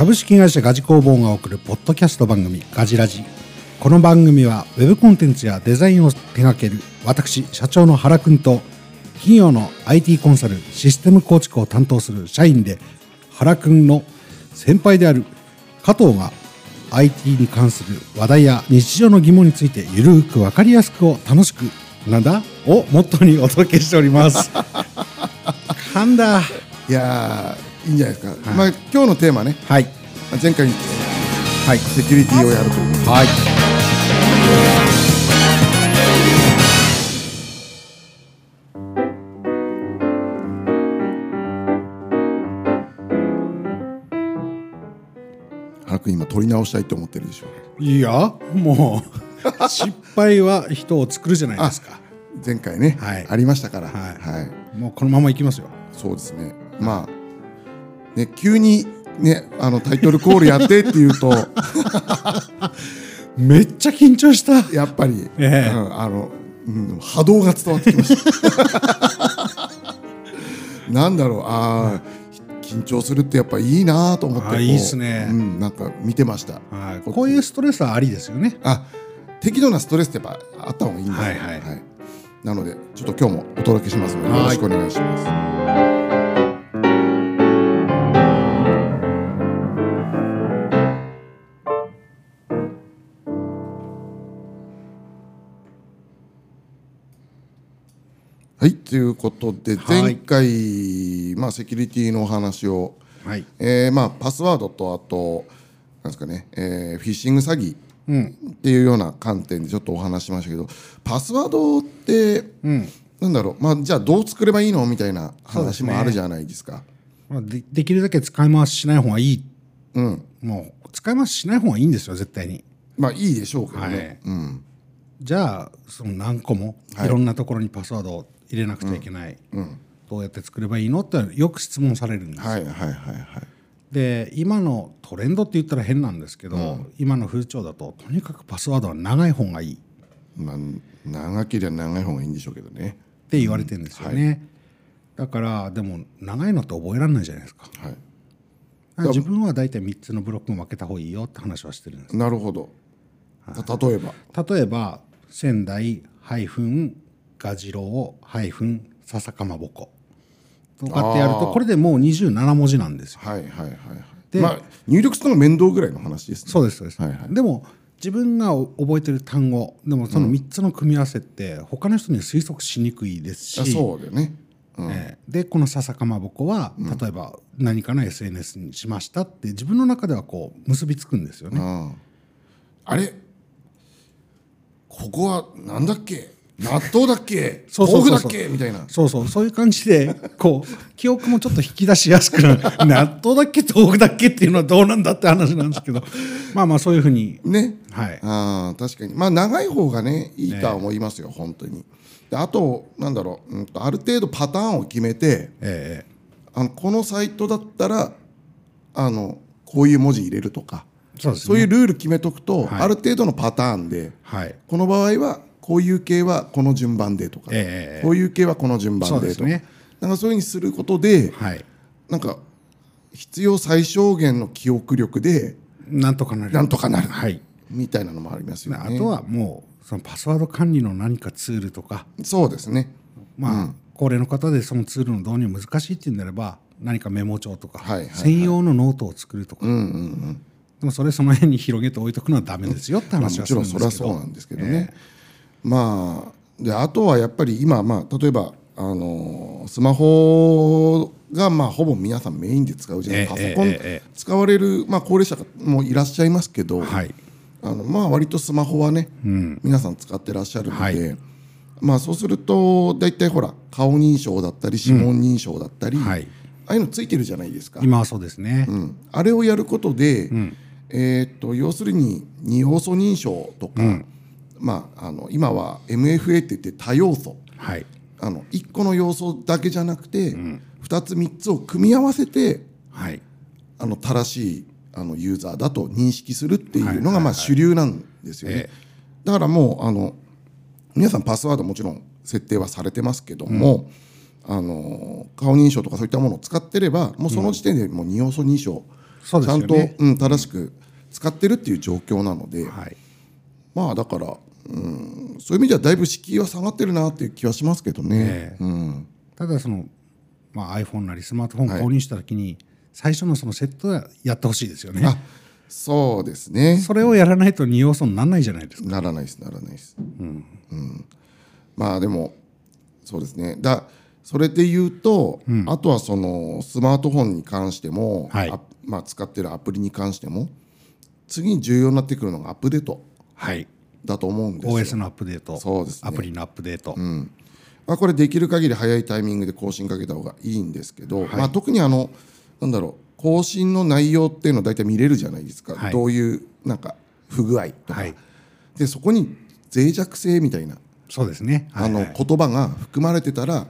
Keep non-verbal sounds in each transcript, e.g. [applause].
株式会社ガジ工房が送るポッドキャスト番組ガジラジ。この番組はウェブコンテンツやデザインを手掛ける私社長の原くんと企業の IT コンサルシステム構築を担当する社員で原くんの先輩である加藤が IT に関する話題や日常の疑問についてゆるーく分かりやすくを楽しくなんだ？をモットーにお届けしております。[laughs] 噛んだ。いやーいいんじゃないですか、まあ今日のテーマね。はい。まあ前回はい。セキュリティをやるという。はい。原君今取り直したいと思ってるでしょ。いやもう [laughs] 失敗は人を作るじゃないですか。前回ね、はい。ありましたから。はい。はい、もうこのままいきますよ。そうですね。まあね急にねあのタイトルコールやってっていうと。[laughs] めっちゃ緊張した。やっぱり、ええ。うんあの、うん、波動が伝わってきました [laughs] なんだろう。あー緊張するってやっぱいいなと思っていいっすね。うん、なんか見てました。はい。こういうストレスはありですよね。あ適度なストレスってやっぱあった方がいいんだよはいはいなのでちょっと今日もお届けしますのではいよろしくお願いしますはいということではい。前回、まあ、セキュリティのお話を、はい。えーまあ、パスワードとあとなんですかね、えーフィッシング詐欺うん。っていうような観点でちょっとお話ししましたけどパスワードって、うん。なんだろう、まあ、じゃあどう作ればいいのみたいな話もあるじゃないですか。まあでできるだけ使い回ししない方がいい。うん、もう使い回ししない方がいいんですよ絶対に。まあいいでしょうけどね。はい。うん。じゃあその何個もはい。いろんなところにパスワードを入れなくちゃいけない、うん、どうやって作ればいいのってよく質問されるんです、はいはいはいはい。で今のトレンドって言ったら変なんですけど、今の風潮だととにかくパスワードは長い方がいい。っまあ長ければ長い方がいいんでしょうけどね。て言われてるんですよね、だからでも長いのって覚えられないじゃないですか。はい。自分は大体3つのブロックに分けた方がいいよって話はしてるんです。なるほど。た例えば。例えば仙台ハイフンガジロウハイフン笹かまぼこ。とかってやるとこれでもう27文字なんですよ。はいはいはいはい。でまあ入力するのが面倒ぐらいの話ですね。そうですそうです、はいはい。でも自分が覚えてる単語でもその3つの組み合わせって他の人には推測しにくいですし、あそうだよね。うん。えーでこの笹かまぼこは例えば何かの SNS にしましたって自分の中ではこう結びつくんですよね。うんあれ？ここはなんだっけ？納豆だっけ？そうそうそうそう。豆腐だっけ？みたいな。そうそう。そういう感じでこう記憶もちょっと引き出しやすくなる。[laughs] 納豆だっけ？豆腐だっけっていうのはどうなんだって話なんですけど。まあまあそういうふうに。ね。はい。あー確かに。まあ長い方がねいいとは思いますよ、本当に。であとなんだろう、うんと、ある程度パターンを決めてえあのこのサイトだったらあのこういう文字入れるとか。えそうですね。そういうルール決めとくと、はい。ある程度のパターンではい。この場合はこういう系はこの順番でとか、ええこういう系はこの順そ番でとか。ね。なんかそういうふうにすることではい。なんか必要最小限の記憶力でなんとかなる。なんとかなる。はい。みたいなのもありますよね。あとはもうそのパスワード管理の何かツールとか。そうですね。まあ、高齢の方でそのツールの導入難しいっていうんであれば何かメモ帳とか、はいはいはい。専用のノートを作るとか、うんうんうん。でもそれその辺に広げて置いとくのはダメですよってまあ、話はすもちろんるんですけど、それはそうなんですけどね。まあであとはやっぱり今まあ例えばあのスマホがまあほぼ皆さんメインで使うじゃない、ええパソコン使われるまあ高齢者もいらっしゃいますけど、はい。あのまあ割とスマホはね、皆さん使ってらっしゃるので、はい。まあそうすると大体ほら顔認証だったり指紋認証だったり、はい。ああいうのついてるじゃないですか。今はそうですね、うん。あれをやることで、えーっと要するに二要素認証とか、まあ、あの今は MFA って言って多要素。はい。あの1個の要素だけじゃなくて、2つ3つを組み合わせてはい。あの正しいあのユーザーだと認識するっていうのがまあ主流なんですよね。えだからもうあの皆さんパスワードもちろん設定はされてますけども、あの顔認証とかそういったものを使ってればもうその時点でもう二要素認証そうちゃんと、うん、正しく使ってるっていう状況なので、はい。まあだから、うん、そういう意味ではだいぶ敷居は下がってるなっていう気はしますけどね。ええ。うん、ただその、まあ、iPhone なりスマートフォン購入した時に、最初のそのセットはやってほしいですよね。あそうですね。それをやらないと2要素にならないじゃないですか。ならないですならないです。うん。まあでもそうですね。だそれで言うと、あとはそのスマートフォンに関しても、はい。あまあ、使ってるアプリに関しても次に重要になってくるのがアップデート。はいだと思うんですよ。OS のアップデート。そうですね。アプリのアップデート、まあ、これできる限り早いタイミングで更新かけた方がいいんですけど、まあ、特にあのなんだろう更新の内容っていうのを大体見れるじゃないですか、はい。どういうなんか不具合とか、はい。でそこに脆弱性みたいなそうですね。あのはい。はい言葉が含まれてたら、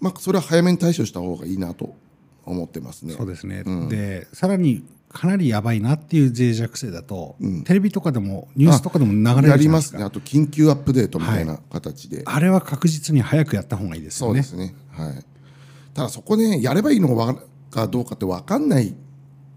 まあ、それは早めに対処した方がいいなと思ってますね。そうですね、でさらにかなりやばいなっていう脆弱性だと、テレビとかでもニュースとかでも流れるじゃやりないでか。ますすね。あと緊急アップデートみたいな形で、あれは確実に早くやった方がいいですよね。そうですね。はい。ただそこねやればいいのかかどうかって分かんない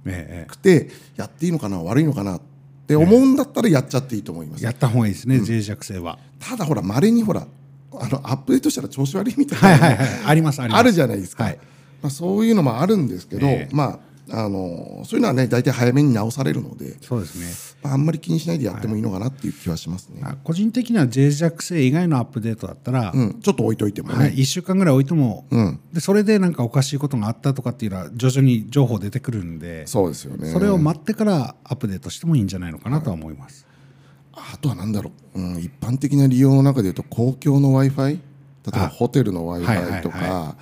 ええくてやっていいのかな悪いのかなって思うんだったらやっちゃっていいと思います、やった方がいいですね、脆弱性は。ただほらまれにほらあのアップデートしたら調子悪いみたいな、はいはいはい。ありますあります。あるじゃないですか、はい。まあ、そういうのもあるんですけど、ええ。まああのそういうのはね大体早めに直されるので、そうですね。まあ、あんまり気にしないでやってもいいのかなっていう気はしますね、あ個人的には脆弱性以外のアップデートだったら、うん、ちょっと置いといてもね、はい、1週間ぐらい置いても、ん。でそれでなんかおかしいことがあったとかっていうのは徐々に情報出てくるんでそうですよね。それを待ってからアップデートしてもいいんじゃないのかなとは思います。あとは何だろう、うん、一般的な利用の中でいうと公共の w i f i 例えばあホテルの w i はい f はい i とか、は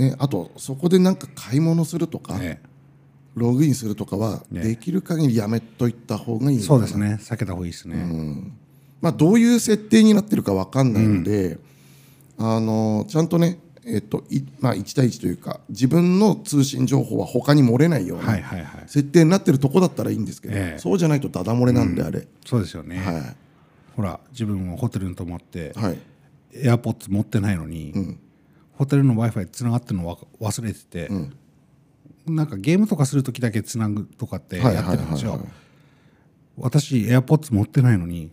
ね、あとそこでなんか買い物するとか、えログインするとかはね。できる限りやめといた方がいいえのかな。そうですね。避けた方がいいですね。まあ、どういう設定になってるか分かんないので、あのちゃんとね、えっといまあ、1対1というか自分の通信情報は他に漏れないようなはいはいはい。設定になってるとこだったらいいんですけど、ええ。そうじゃないとダダ漏れなんであれ、そうですよね、はほら自分もホテルに泊まってい、はい、エアポッツ持ってないのに、ホテルの w i f i つながってるのわ忘れてて、なんかゲームとかする時だけつなぐとかってやってるんですよ。私エアポッツ持ってないのに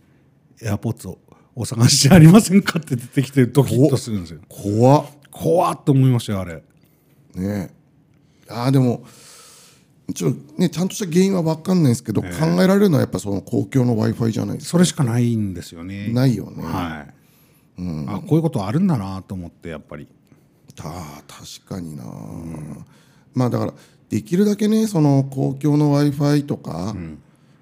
エアポッツをお探しじゃありませんかって出てきてドキッとするんですよ。怖っ。怖っと思いましたよあれ。ね。あーでもちょねちゃんとした原因は分かんないですけど、考えられるのはやっぱその公共の w i f i じゃないですか。それしかないんですよね。ないよね、はい、あこういうことあるんだなと思ってやっぱりた。確かにな、まあだからできるだけねその公共の w i f i とか、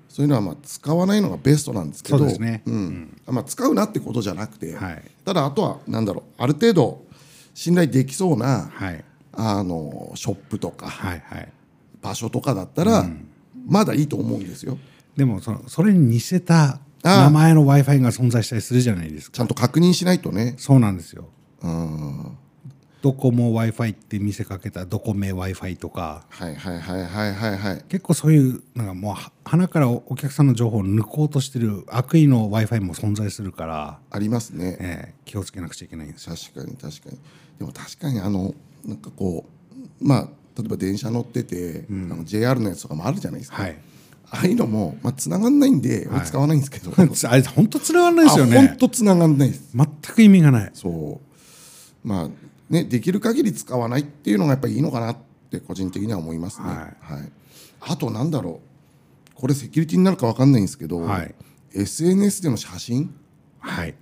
そういうのはまあ使わないのがベストなんですけどそうん。まあ、使うなってことじゃなくて、はい。ただあとはなんだろうある程度信頼できそうなはい。あのショップとかはいはい。場所とかだったら、まだいいと思うんですよ。でもそのそれに似せたああ。名前の w i f i が存在したりするじゃないですか。ちゃんと確認しないとね。そうなんですよ。うんドコモ w i f i って見せかけたドコメ w i f i とか。はいはいはいはいはいはい。結構そういうなんかもうは鼻からお客さんの情報を抜こうとしてる悪意の w i f i も存在するから、ありますね、ええ気をつけなくちゃいけないんですよ。確かに確かに。でも確かにあのなんかこうまあ例えば電車乗ってて、あの JR のやつとかもあるじゃないですか、はい。ああいうのも、まあ繋がんないんで、俺使わないんですけど。[laughs] あれ本当つながらないですよあね本当繋がんないです。全く意味がない。そう。まあねできる限り使わないっていうのがやっぱりいいのかなって個人的には思いますね、はい。あとなんだろう。これセキュリティになるか分かんないんですけど、はい。SNS での写真？はい。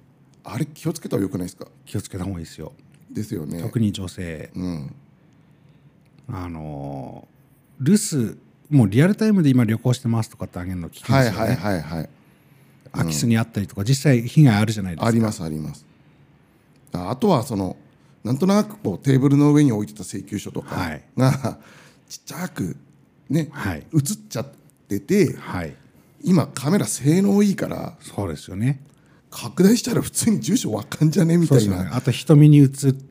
あれ気をつけた方がよくないですか？気をつけた方がいいですよ。ですよね。特に女性。うん。あのー留守もうリアルタイムで今旅行してますとかってあげるの危険ですよね、はいはいはいはい。空き巣にあったりとか実際被害あるじゃないですか。ありますあります。ああとはそのなんとなくこうテーブルの上に置いてた請求書とかはい。が、ちっちゃくね、はい。映っちゃっててはい。今カメラ性能いいからそうですよね。拡大したら普通に住所わかんじゃねみたいな、ね。あと瞳に映っ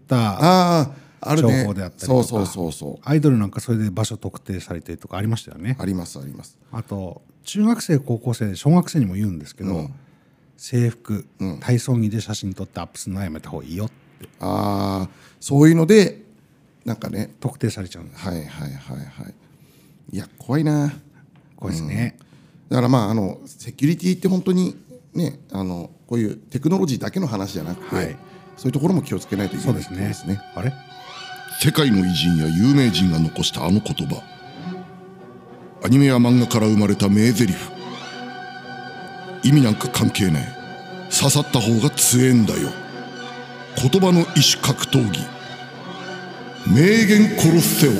たあああるね。情報であったりとか。そうそうそうそう。アイドルなんかそれで場所特定されてるとかありましたよね。ありますあります。あと中学生高校生小学生にも言うんですけど、制服、体操着で写真撮ってアップするのはやめた方がいいよってああそういうのでなんかね特定されちゃうはいはいはいはい。いや怖いな。これですね、だからまああのセキュリティって本当にねあのこういうテクノロジーだけの話じゃなくて、はい。そういうところも気をつけないといけないですね。ですね。あれ？世界の偉人や有名人が残したあの言葉。アニメや漫画から生まれた名台詞。意味なんか関係ねえ刺さった方が強えんだよ言葉の異種格闘技。名言コロッセオま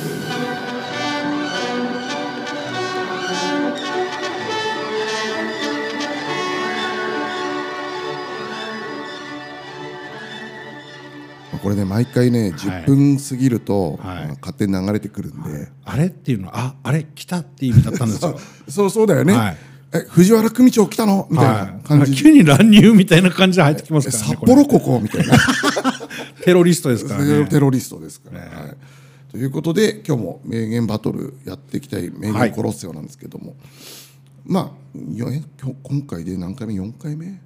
あこれね毎回ね10分過ぎると、はい。勝手に流れてくるんで、あれっていうのはああれ来たっていう意味だったんですよ。[laughs] そうそうだよね、はいえ藤原組長来たの？みたいな感はい、じ、急に乱入みたいな感じで入ってきますからね札幌ここみたいな。[laughs] テロリストですからね。[laughs] テロリストですから、はい、ということで今日も名言バトルやっていきたい名はい言コロッセオなんですけども、まあよえ今日今回で何回目？4回目？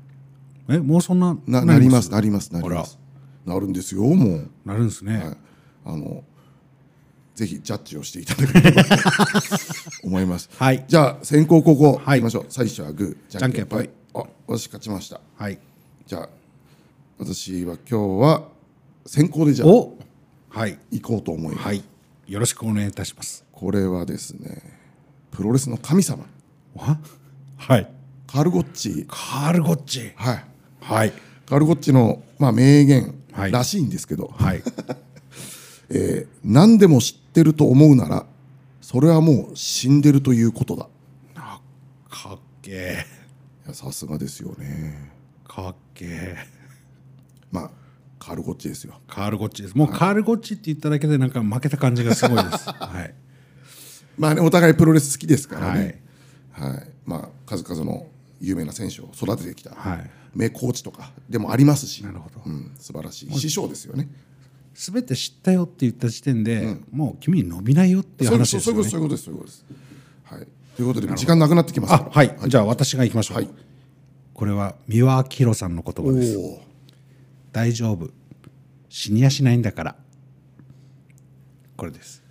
えもうそんなななります？なりますなりますなるんですよもう。なるんですね、あのぜひジャッジをしていただければと思います。[laughs] はい。じゃあ先攻後攻。はい。いきましょう。最初はグー。じゃんけんぽい。じ。あ私勝ちました。はい。じゃあ私は今日は先攻でじゃあおはい。行こうと思います。はい。よろしくお願いいたします。これはですねプロレスの神様。わ？はい。カルゴッチ。カールゴッチ。はい。はい。カルゴッチのまあ名言はい。らしいんですけど、はい。[laughs] えー何でも知ってると思うならそれはもう死んでるということだ。あかっけえさすがですよね。かっけえまあカルゴッチですよ。カールゴッチですもうカールゴッチって言っただけでなんか負けた感じがすごいですはいまあねお互いプロレス好きですからね。はい。まあ数々の有名な選手を育ててきた、はい名コーチとかでもありますし、なるほどうん、素晴らしい師匠ですよね。全て知ったよって言った時点で、もう君に伸びないよっていう話ですよね。そういうことですそういうことです。はい。ということで時間なくなってきます。はい、じゃあ私が行きましょう、はい。これは三輪明宏さんの言葉です。大丈夫。死にやしないんだから。これです。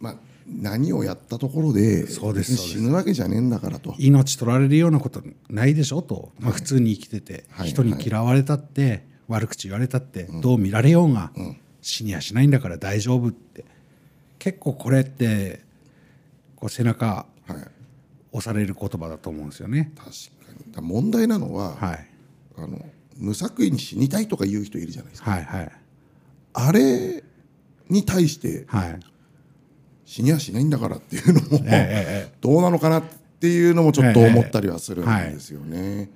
まあ何をやったところでそうです死ぬわけじゃねえんだからと。命取られるようなことないでしょと、まあ、普通に生きてて、はい。人に嫌われたって、悪口言われたって、どう見られようが、死にやしないんだから大丈夫って結構これってこう背中はい。押される言葉だと思うんですよね。確かに。問題なのは、はい、あの無作為に死にたいとか言う人いるじゃないですか。はいはいあれに対してはい死にはしないんだからっていうのも、ええどうなのかなっていうのもちょっと思ったりはするんはいですよね。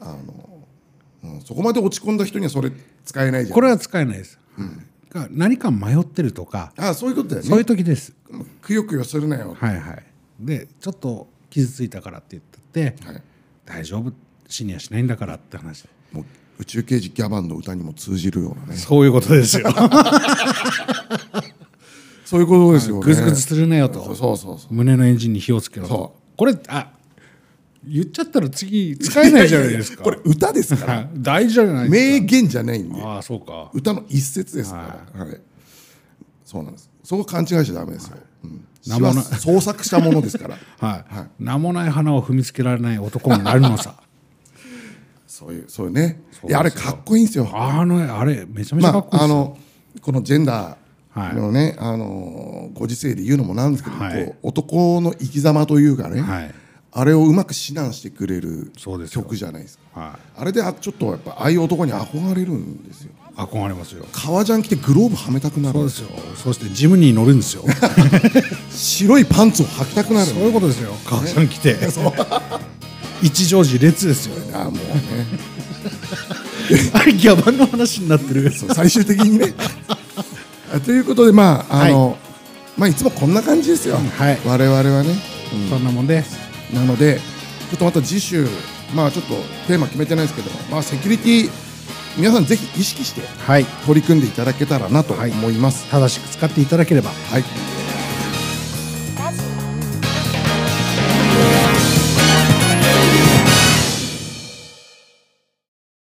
あの、うん、そこまで落ち込んだ人にはそれ使えないじゃん。これは使えないです。が何か迷ってるとかあそういうことだよね。そういう時です。くよくよするなよ。はいはい。でちょっと傷ついたからって言ってて、はい大丈夫？死にはしないんだからって話もう宇宙刑事ギャバンの歌にも通じるようなね。そういうことですよ。[laughs] そういうことですよね。グズグズするなよとそうそうそうそう。胸のエンジンに火をつけろとそこれあ言っちゃったら次使えないじゃないですか。[laughs] これ歌ですから。は [laughs] い大事じゃない名言じゃないんで。かああそうか。歌の一節ですから、はい。そうなんです。そこ勘違いしちゃダメですよ、うん、詩は名もな創作したものですから。[laughs] はい、名もない花を踏みつけられない男になるのさ。そういうそういうね。いやあれかっこいいんですよ。あのあれめちゃめちゃかっこいいまああのこのジェンダーのね、あのご時世で言うのもなんですけど、はい。男の生き様というかね、はいあれをうまく指南してくれる曲じゃないですか。はあれであちょっとやっぱああいう男に憧れるんですよ。い、憧れますよ。革ジャン着てグローブはめたくなるそうですよ。そしてジムに乗るんですよ。[laughs] 白いパンツを履きたくなるそういうことですよ。母さん来て。[laughs] 一乗寺列ですよ。あもうね。[laughs] あれギャバンの話になってる。最終的にね。あということでまああの、まあいつもこんな感じですよ、はい。我々はね、そんなもんですなのでちょっとまた次週まあちょっとテーマ決めてないですけどまあセキュリティ皆さんぜひ意識してはい。取り組んでいただけたらなと思います、正しく使っていただければ。はい